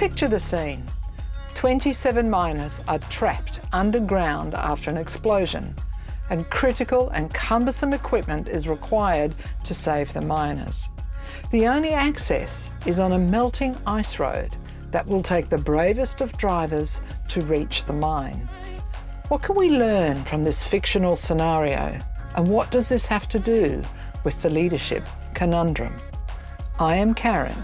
Picture the scene 27 miners are trapped underground after an explosion, and critical and cumbersome equipment is required to save the miners. The only access is on a melting ice road that will take the bravest of drivers to reach the mine. What can we learn from this fictional scenario, and what does this have to do with the leadership conundrum? I am Karen.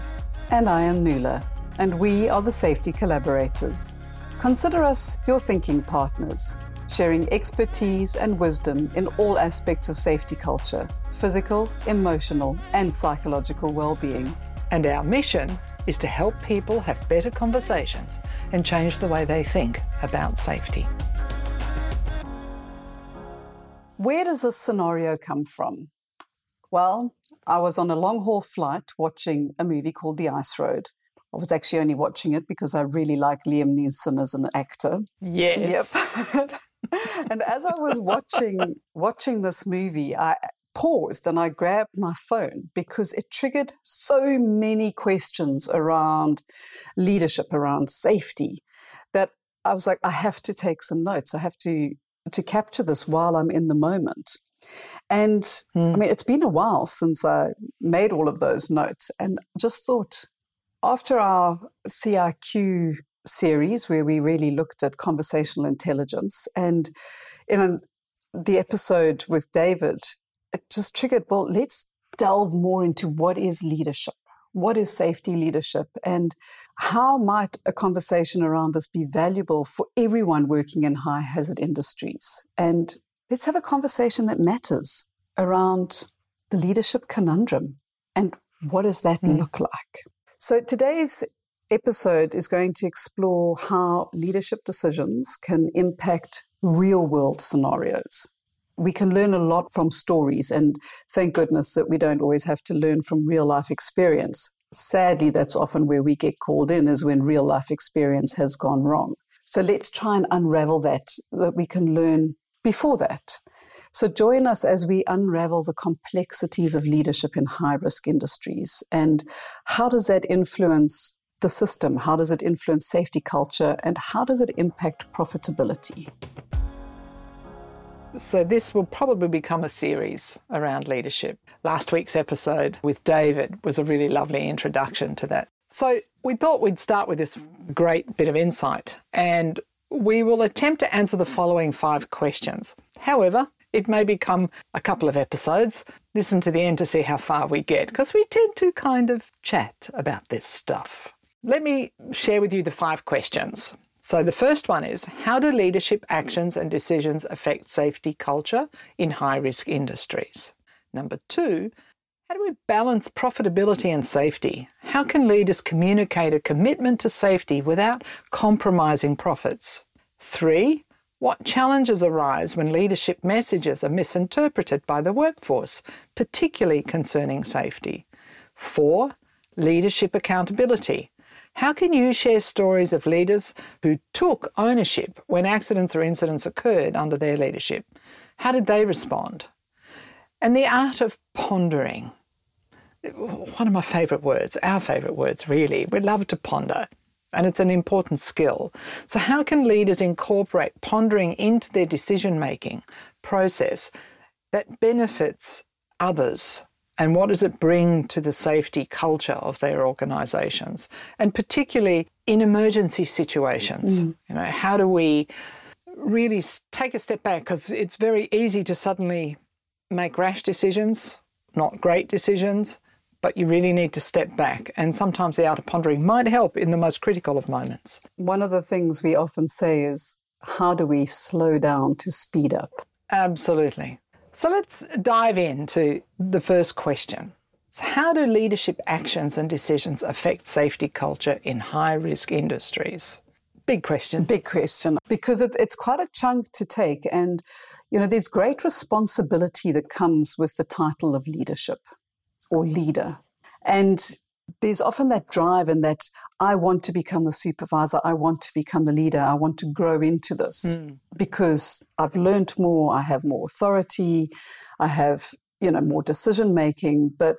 And I am Nuala, and we are the safety collaborators. Consider us your thinking partners, sharing expertise and wisdom in all aspects of safety culture physical, emotional, and psychological well being. And our mission is to help people have better conversations and change the way they think about safety. Where does this scenario come from? Well, I was on a long haul flight watching a movie called The Ice Road. I was actually only watching it because I really like Liam Neeson as an actor. Yes. Yep. and as I was watching watching this movie, I paused and I grabbed my phone because it triggered so many questions around leadership, around safety, that I was like, I have to take some notes. I have to to capture this while I'm in the moment. And mm. I hmm. mean, it's been a while since I made all of those notes, and just thought after our CIQ series, where we really looked at conversational intelligence, and in the episode with David, it just triggered, well, let's delve more into what is leadership. What is safety leadership? And how might a conversation around this be valuable for everyone working in high hazard industries? And let's have a conversation that matters around the leadership conundrum and what does that mm. look like? So today's episode is going to explore how leadership decisions can impact real world scenarios we can learn a lot from stories, and thank goodness that we don't always have to learn from real life experience. Sadly, that's often where we get called in, is when real life experience has gone wrong. So let's try and unravel that, that we can learn before that. So join us as we unravel the complexities of leadership in high risk industries and how does that influence the system? How does it influence safety culture? And how does it impact profitability? So, this will probably become a series around leadership. Last week's episode with David was a really lovely introduction to that. So, we thought we'd start with this great bit of insight, and we will attempt to answer the following five questions. However, it may become a couple of episodes. Listen to the end to see how far we get, because we tend to kind of chat about this stuff. Let me share with you the five questions. So, the first one is How do leadership actions and decisions affect safety culture in high risk industries? Number two, how do we balance profitability and safety? How can leaders communicate a commitment to safety without compromising profits? Three, what challenges arise when leadership messages are misinterpreted by the workforce, particularly concerning safety? Four, leadership accountability. How can you share stories of leaders who took ownership when accidents or incidents occurred under their leadership? How did they respond? And the art of pondering. One of my favourite words, our favourite words, really. We love to ponder, and it's an important skill. So, how can leaders incorporate pondering into their decision making process that benefits others and what does it bring to the safety culture of their organizations and particularly in emergency situations mm. you know how do we really take a step back because it's very easy to suddenly make rash decisions not great decisions but you really need to step back and sometimes the art of pondering might help in the most critical of moments one of the things we often say is how do we slow down to speed up absolutely so let's dive into the first question. So how do leadership actions and decisions affect safety culture in high risk industries? Big question. Big question. Because it, it's quite a chunk to take. And, you know, there's great responsibility that comes with the title of leadership or leader. And there's often that drive and that I want to become the supervisor, I want to become the leader, I want to grow into this mm. because I've learned more, I have more authority, I have, you know, more decision making. But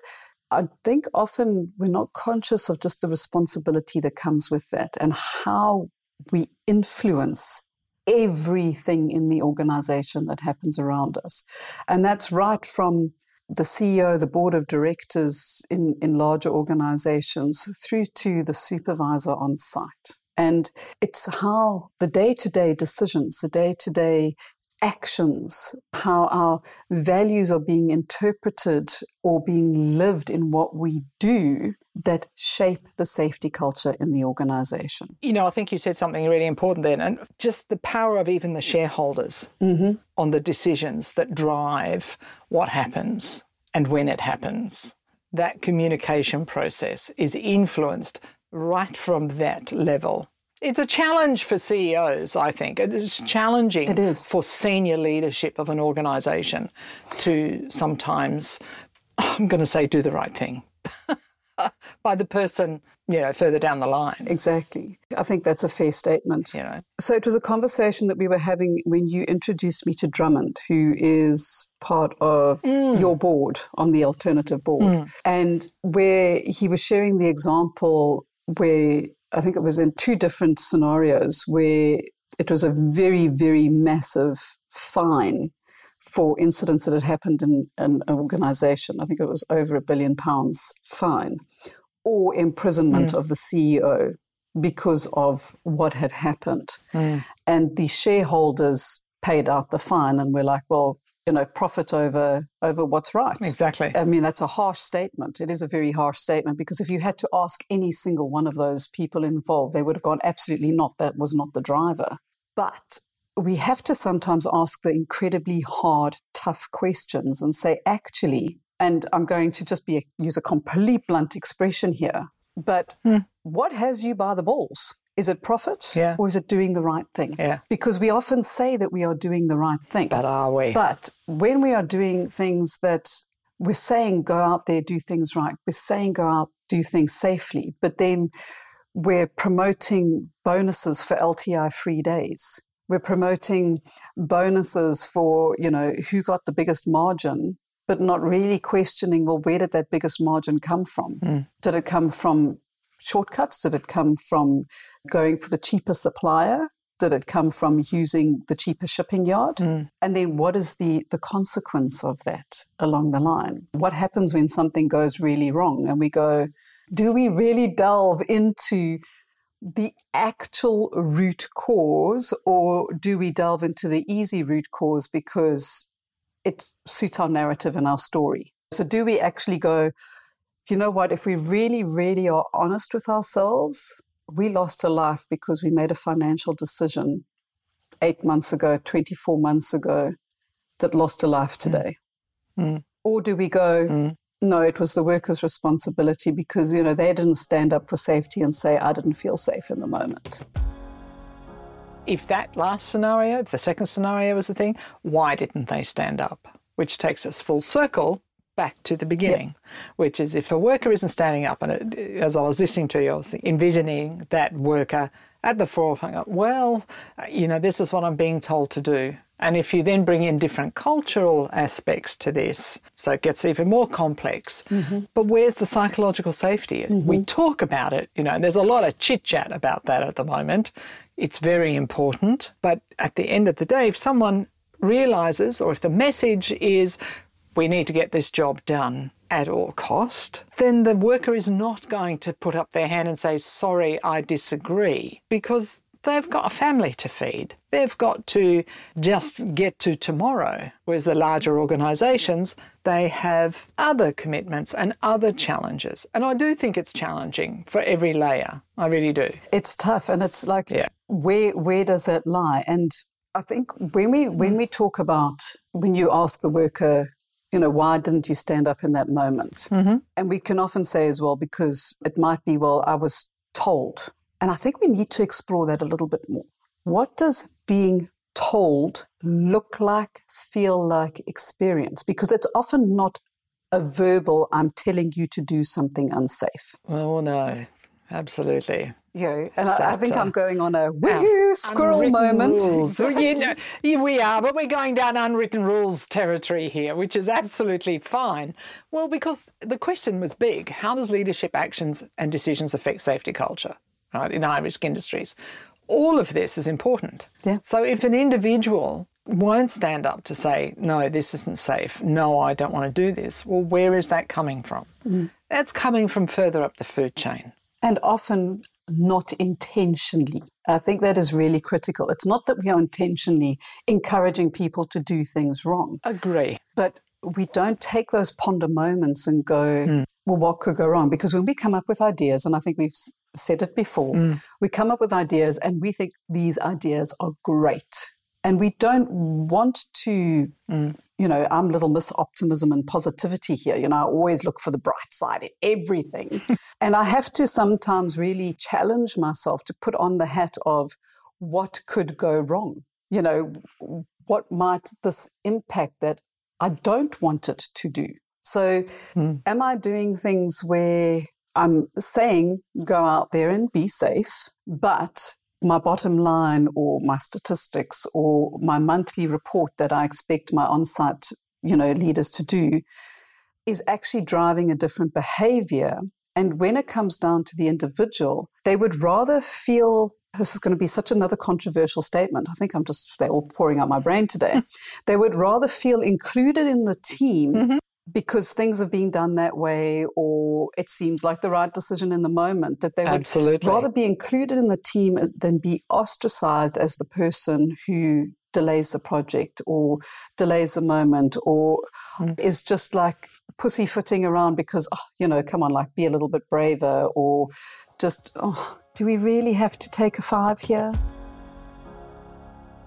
I think often we're not conscious of just the responsibility that comes with that and how we influence everything in the organization that happens around us. And that's right from the CEO, the board of directors in, in larger organizations, through to the supervisor on site. And it's how the day to day decisions, the day to day actions, how our values are being interpreted or being lived in what we do that shape the safety culture in the organization. You know, I think you said something really important then, and just the power of even the shareholders mm-hmm. on the decisions that drive what happens and when it happens. That communication process is influenced right from that level it's a challenge for CEOs, I think. It is challenging it is. for senior leadership of an organization to sometimes, I'm going to say, do the right thing by the person, you know, further down the line. Exactly. I think that's a fair statement. You know. So it was a conversation that we were having when you introduced me to Drummond, who is part of mm. your board on the alternative board, mm. and where he was sharing the example where I think it was in two different scenarios where it was a very, very massive fine for incidents that had happened in, in an organization. I think it was over a billion pounds fine, or imprisonment mm. of the CEO because of what had happened. Mm. And the shareholders paid out the fine and we're like, well, you know, profit over over what's right. Exactly. I mean, that's a harsh statement. It is a very harsh statement because if you had to ask any single one of those people involved, they would have gone, absolutely not. That was not the driver. But we have to sometimes ask the incredibly hard, tough questions and say, actually, and I'm going to just be a, use a complete blunt expression here, but hmm. what has you by the balls? Is it profit yeah. or is it doing the right thing? Yeah. Because we often say that we are doing the right thing. But are we? But when we are doing things that we're saying go out there, do things right, we're saying go out, do things safely, but then we're promoting bonuses for LTI free days. We're promoting bonuses for, you know, who got the biggest margin, but not really questioning, well, where did that biggest margin come from? Mm. Did it come from shortcuts? Did it come from going for the cheaper supplier? Did it come from using the cheaper shipping yard? Mm. And then what is the, the consequence of that along the line? What happens when something goes really wrong? And we go, do we really delve into the actual root cause or do we delve into the easy root cause because it suits our narrative and our story? So do we actually go, you know what? If we really, really are honest with ourselves, we lost a life because we made a financial decision eight months ago, 24 months ago, that lost a life mm. today. Mm. Or do we go, mm. no, it was the worker's responsibility because, you know, they didn't stand up for safety and say, I didn't feel safe in the moment. If that last scenario, if the second scenario was the thing, why didn't they stand up? Which takes us full circle back to the beginning, yep. which is if a worker isn't standing up, and it, as I was listening to you, I was envisioning that worker at the forefront, well, you know, this is what I'm being told to do. And if you then bring in different cultural aspects to this, so it gets even more complex. Mm-hmm. But where's the psychological safety? Mm-hmm. We talk about it, you know, and there's a lot of chit chat about that at the moment. It's very important. But at the end of the day, if someone realizes or if the message is we need to get this job done at all cost, then the worker is not going to put up their hand and say, sorry, I disagree, because they've got a family to feed. They've got to just get to tomorrow. Whereas the larger organisations, they have other commitments and other challenges. And I do think it's challenging for every layer. I really do. It's tough. And it's like, yeah. where, where does it lie? And I think when we, when we talk about, when you ask the worker, you know, why didn't you stand up in that moment? Mm-hmm. And we can often say as well, because it might be, well, I was told. And I think we need to explore that a little bit more. What does being told look like, feel like, experience? Because it's often not a verbal, I'm telling you to do something unsafe. Oh, no. absolutely. You know, and I, I think I'm going on a woohoo squirrel Unwritten moment. Rules. you know, we are, but we're going down unwritten rules territory here, which is absolutely fine. Well, because the question was big: How does leadership actions and decisions affect safety culture, right, in high risk industries? All of this is important. Yeah. So if an individual won't stand up to say, no, this isn't safe, no, I don't want to do this, well, where is that coming from? Mm. That's coming from further up the food chain. and often not intentionally. I think that is really critical. It's not that we are intentionally encouraging people to do things wrong, Agree. but we don't take those ponder moments and go, hmm. well, what could go wrong? Because when we come up with ideas, and I think we've said it before, hmm. we come up with ideas and we think these ideas are great. And we don't want to, mm. you know, I'm little miss optimism and positivity here. You know, I always look for the bright side in everything. and I have to sometimes really challenge myself to put on the hat of what could go wrong. You know, what might this impact that I don't want it to do? So, hmm. am I doing things where I'm saying go out there and be safe, but my bottom line or my statistics or my monthly report that I expect my on-site, you know, leaders to do is actually driving a different behavior. And when it comes down to the individual, they would rather feel this is going to be such another controversial statement. I think I'm just, they're all pouring out my brain today. Hmm. they would rather feel included in the team mm-hmm. Because things have been done that way or it seems like the right decision in the moment, that they would Absolutely. rather be included in the team uh, than be ostracized as the person who delays the project or delays a moment or hmm. is just like pussyfooting around because, oh, you know, come on, like be a little bit braver or just, oh, do we really have to take a five here?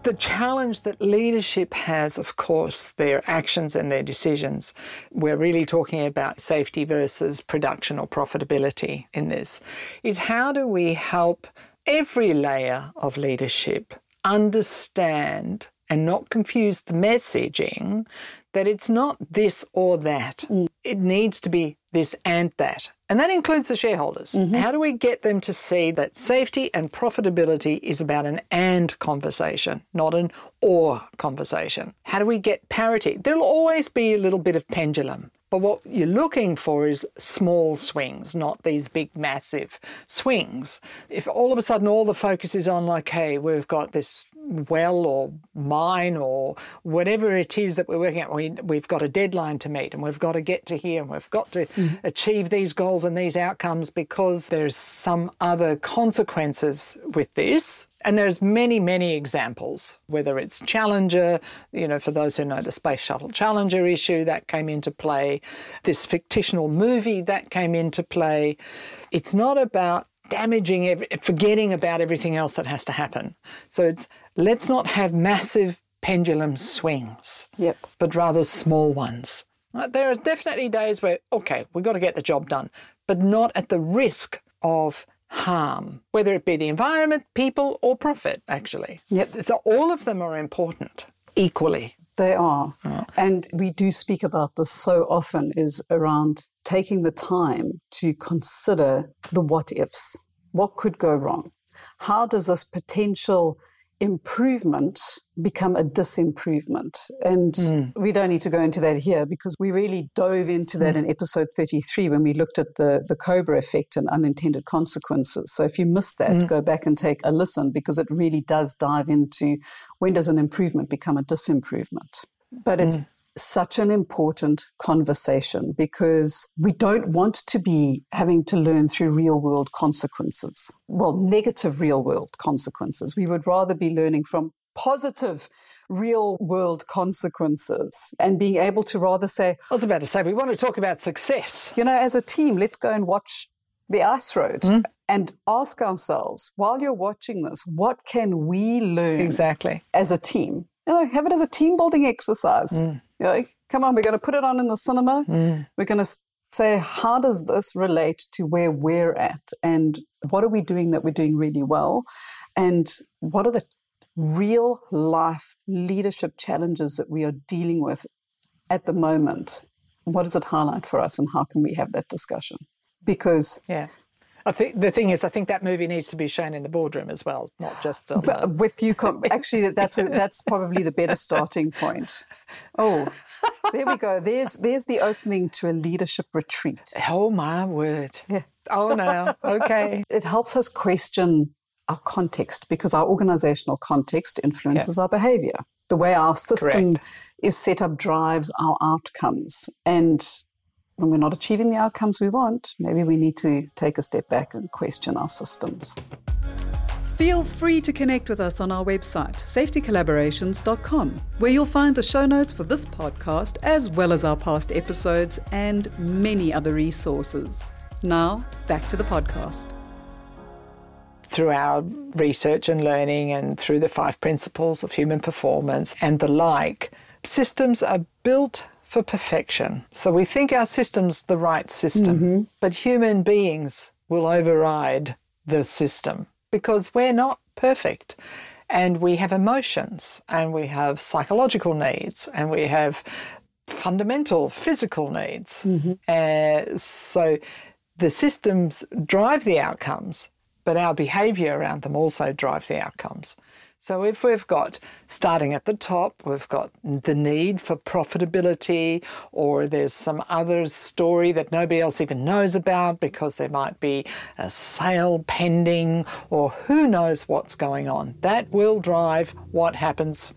The challenge that leadership has, of course, their actions and their decisions. We're really talking about safety versus production or profitability in this. Is how do we help every layer of leadership understand and not confuse the messaging that it's not this or that. Mm. It needs to be this and that. And that includes the shareholders. Mm-hmm. How do we get them to see that safety and profitability is about an and conversation, not an or conversation? How do we get parity? There'll always be a little bit of pendulum. But what you're looking for is small swings, not these big, massive swings. If all of a sudden all the focus is on, like, hey, we've got this well or mine or whatever it is that we're working at, we, we've got a deadline to meet and we've got to get to here and we've got to mm-hmm. achieve these goals and these outcomes because there's some other consequences with this. And there's many, many examples, whether it's Challenger, you know, for those who know the Space Shuttle Challenger issue, that came into play, this fictional movie that came into play. It's not about damaging, forgetting about everything else that has to happen. So it's let's not have massive pendulum swings, Yep. but rather small ones. Uh, There are definitely days where, okay, we've got to get the job done, but not at the risk of harm, whether it be the environment, people, or profit, actually. Yep. So all of them are important equally. They are. And we do speak about this so often is around taking the time to consider the what ifs. What could go wrong? How does this potential improvement become a disimprovement? And hmm. we don't need to go into that here because we really dove into that hmm. in episode 33 when we looked at the, the Cobra effect and unintended consequences. So if you missed that, hmm. go back and take a listen because it really does dive into when does an improvement become a disimprovement. But it's such an important conversation because we don't want to be having to learn through real world consequences. Well, negative real world consequences. We would rather be learning from positive real world consequences and being able to rather say, I was about to say, we want to talk about success. you know, as a team, let's go and watch the ice road hmm. and ask ourselves while you're watching this, what can we learn Exactly. as a team? You know, have it as a team building exercise. Hmm. You know, come on, we're going to put it on in the cinema. Mm. We're going to say, how does this relate to where we're at? And what are we doing that we're doing really well? And what are the real life leadership challenges that we are dealing with at the moment? What does it highlight for us, and how can we have that discussion? Because Yeah. I think the thing is, I think that movie needs to be shown in the boardroom as well, not just the... with you. Actually, that's a, that's probably the better starting point. Oh, there we go. There's there's the opening to a leadership retreat. Oh my word! Yeah. Oh no. Okay. it helps us question our context because our organizational context influences yeah. our behavior. The way our system Correct. is set up drives our outcomes, and when we're not achieving the outcomes we want, maybe we need to take a step back and question our systems. Feel free to connect with us on our website, safetycollaborations.com, where you'll find the show notes for this podcast, as well as our past episodes and many other resources. Now, back to the podcast. Through our research and learning, and through the five principles of human performance and the like, systems are built for perfection. So we think our system's the right system, mm-hmm. but human beings will override the system because we're not perfect. And we have emotions, and we have psychological needs, and we have fundamental physical needs. Mm-hmm. Uh, so the systems drive the outcomes, but our behavior around them also drives the outcomes. So if we've got starting at the top, we've got the need for profitability, or there's some other story that nobody else even knows about because there might be a sale pending, or who knows what's going on. That will drive what happens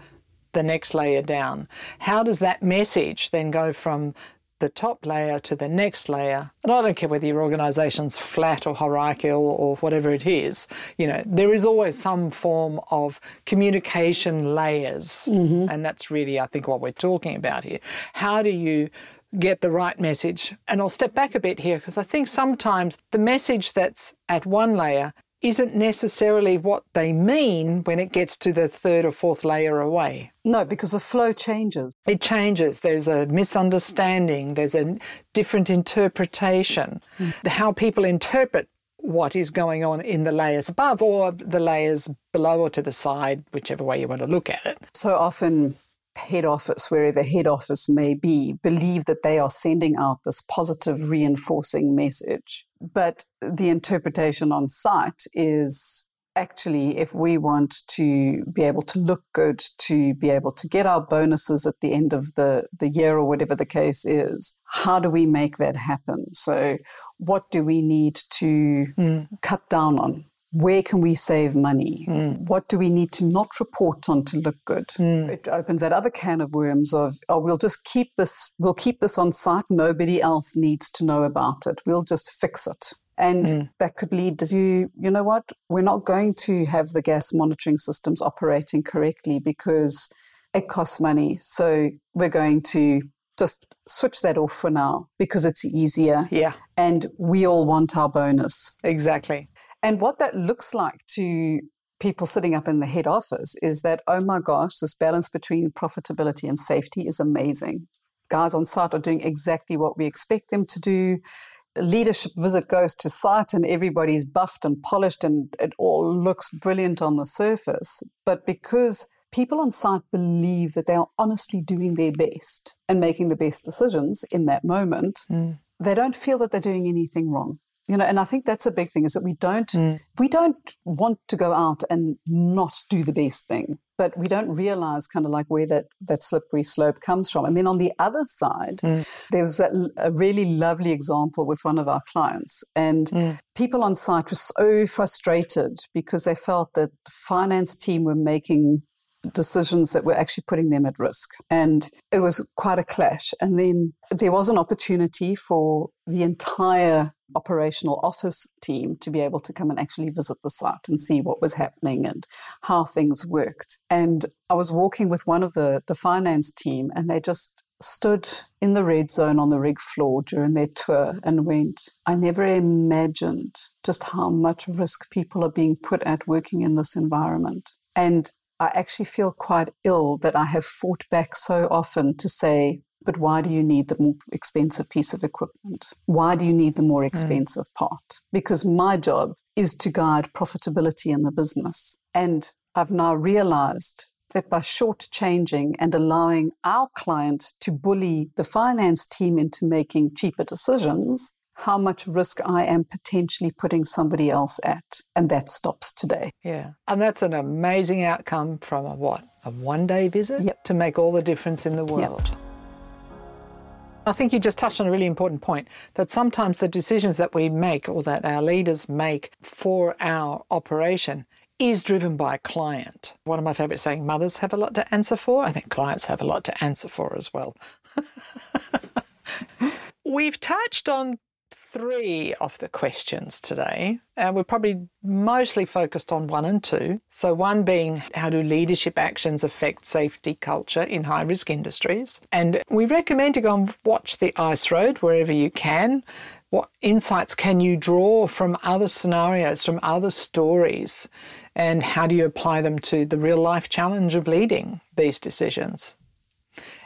the next layer down. How does that message then go from the top layer to the next layer. And I don't care whether your organization's flat or hierarchical or whatever it is, you know, there is always some form of communication layers. Mm-hmm. And that's really, I think, what we're talking about here. How do you get the right message? And I'll step back a bit here because I think sometimes the message that's at one layer isn't necessarily what they mean when it gets to the third or fourth layer away. No, because the flow changes. It changes. There's a misunderstanding, there's a different interpretation. Mm. How people interpret what is going on in the layers above or the layers below or to the side, whichever way you want to look at it. So often head office, wherever head office may be, believe that they are sending out this positive reinforcing message. But the interpretation on site is actually if we want to be able to look good, to be able to get our bonuses at the end of the, the year or whatever the case is, how do we make that happen? So, what do we need to mm. cut down on? Where can we save money? Mm. What do we need to not report on to look good? Mm. It opens that other can of worms of, oh, we'll just keep this, we'll keep this on site. Nobody else needs to know about it. We'll just fix it. And mm. that could lead to, you know what? We're not going to have the gas monitoring systems operating correctly because it costs money. So we're going to just switch that off for now because it's easier. Yeah. And we all want our bonus. Exactly. And what that looks like to people sitting up in the head office is that, oh my gosh, this balance between profitability and safety is amazing. Guys on site are doing exactly what we expect them to do. leadership visit goes to site and everybody's buffed and polished and it all looks brilliant on the surface. But because people on site believe that they are honestly doing their best and making the best decisions in that moment, mm. they don't feel that they're doing anything wrong you know and i think that's a big thing is that we don't mm. we don't want to go out and not do the best thing but we don't realize kind of like where that that slippery slope comes from and then on the other side mm. there was a, a, really lovely example with one of our clients and mm. people on site were so frustrated because they felt that the finance team were making decisions that were actually putting them at risk. And it was quite a clash. And then there was an opportunity for the entire operational office team to be able to come and actually visit the site and see what was happening and how things worked. And I was walking with one of the, the finance team, and they just stood in the red zone on the rig floor during their tour and went, I never imagined just how much risk people are being put at working in this environment. And I actually feel quite ill that I have fought back so often to say, but why do you need the more expensive piece of equipment? Why do you need the more mm. expensive mm. part? Because my job is to guide profitability in the business. And I've now realized that by shortchanging and allowing our client to bully the finance team into making cheaper decisions, how much risk I am potentially putting somebody else at. And that stops today. Yeah. And that's an amazing outcome from a what? A one day visit yep. to make all the difference in the world. Yep. I think you just touched on a really important point that sometimes the decisions that we make or that our leaders make for our operation is driven by a client. One of my favorite saying, mothers have a lot to answer for. I think clients have a lot to answer for as well. We've touched on three of the questions today, and we're probably mostly focused on one and two. So, one being how do leadership actions affect safety culture in high risk industries? And we recommend to go and watch the Ice Road wherever you can. What insights can you draw from other scenarios, from other stories, and how do you apply them to the real life challenge of leading these decisions?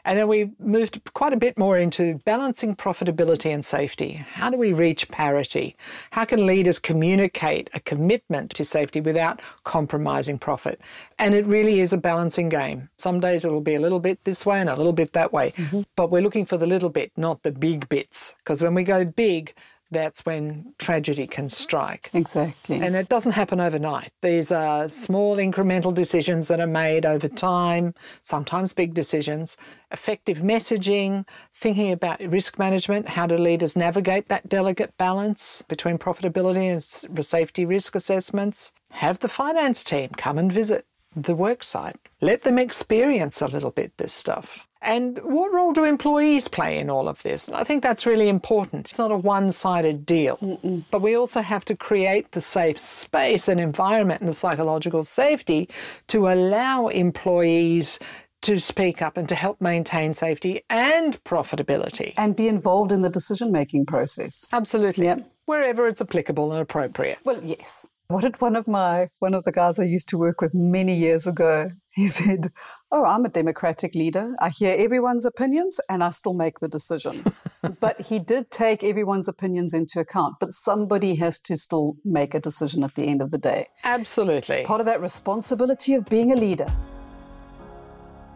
And then we moved quite a bit more into balancing profitability and safety. How do we reach parity? How can leaders communicate a commitment to safety without compromising profit? And it really is a balancing game. Some days it will be a little bit this way and a little bit that way. Mm-hmm. But we're looking for the little bit, not the big bits. Because when we go big, that's when tragedy can strike. Exactly. And it doesn't happen overnight. These are small incremental decisions that are made over time, sometimes big decisions. Effective messaging, thinking about risk management, how do leaders navigate that delicate balance between profitability and safety risk assessments. Have the finance team come and visit the worksite. Let them experience a little bit this stuff. And what role do employees play in all of this? And I think that's really important. It's not a one sided deal, Mm-mm. but we also have to create the safe space and environment and the psychological safety to allow employees to speak up and to help maintain safety and profitability. And be involved in the decision making process. Absolutely. Yep. Wherever it's applicable and appropriate. Well, yes. What did one of my one of the guys I used to work with many years ago? He said, "Oh, I'm a democratic leader. I hear everyone's opinions and I still make the decision." but he did take everyone's opinions into account, but somebody has to still make a decision at the end of the day. Absolutely. Part of that responsibility of being a leader.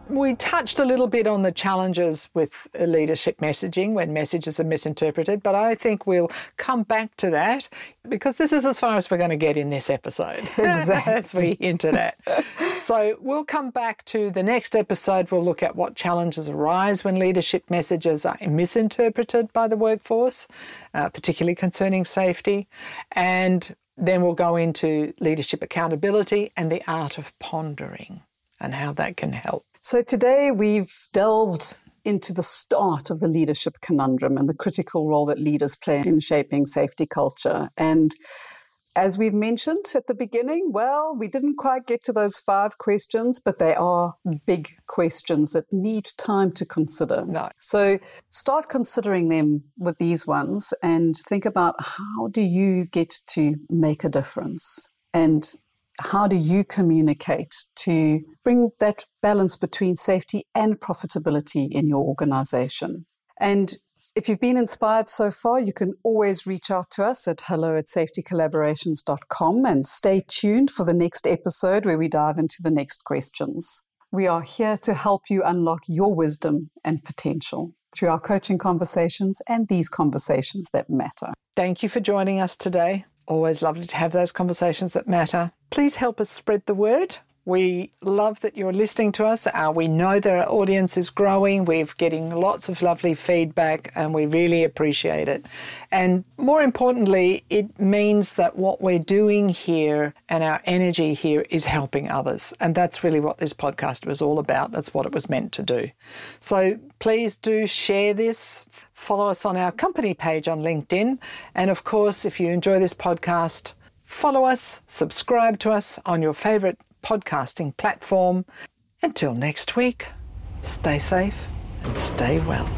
We touched a little bit on the challenges with leadership messaging when messages are misinterpreted, but I think we'll come back to that because this is as far as we're going to get in this episode. Exactly. as we into that. so we'll come back to the next episode. We'll look at what challenges arise when leadership messages are misinterpreted by the workforce, uh, particularly concerning safety. And then we'll go into leadership accountability and the art of pondering and how that can help. So today we've delved into the start of the leadership conundrum and the critical role that leaders play in shaping safety culture. And as we've mentioned at the beginning, well, we didn't quite get to those five questions, but they are big questions that need time to consider. No. So start considering them with these ones and think about how do you get to make a difference? And how do you communicate to bring that balance between safety and profitability in your organization? And if you've been inspired so far, you can always reach out to us at hello at safetycollaborations.com and stay tuned for the next episode where we dive into the next questions. We are here to help you unlock your wisdom and potential through our coaching conversations and these conversations that matter. Thank you for joining us today. Always lovely to have those conversations that matter. Please help us spread the word. We love that you're listening to us. Uh, we know that our audience is growing. We're getting lots of lovely feedback and we really appreciate it. And more importantly, it means that what we're doing here and our energy here is helping others. And that's really what this podcast was all about. That's what it was meant to do. So please do share this. Follow us on our company page on LinkedIn. And of course, if you enjoy this podcast, follow us, subscribe to us on your favorite podcasting platform. Until next week, stay safe and stay well.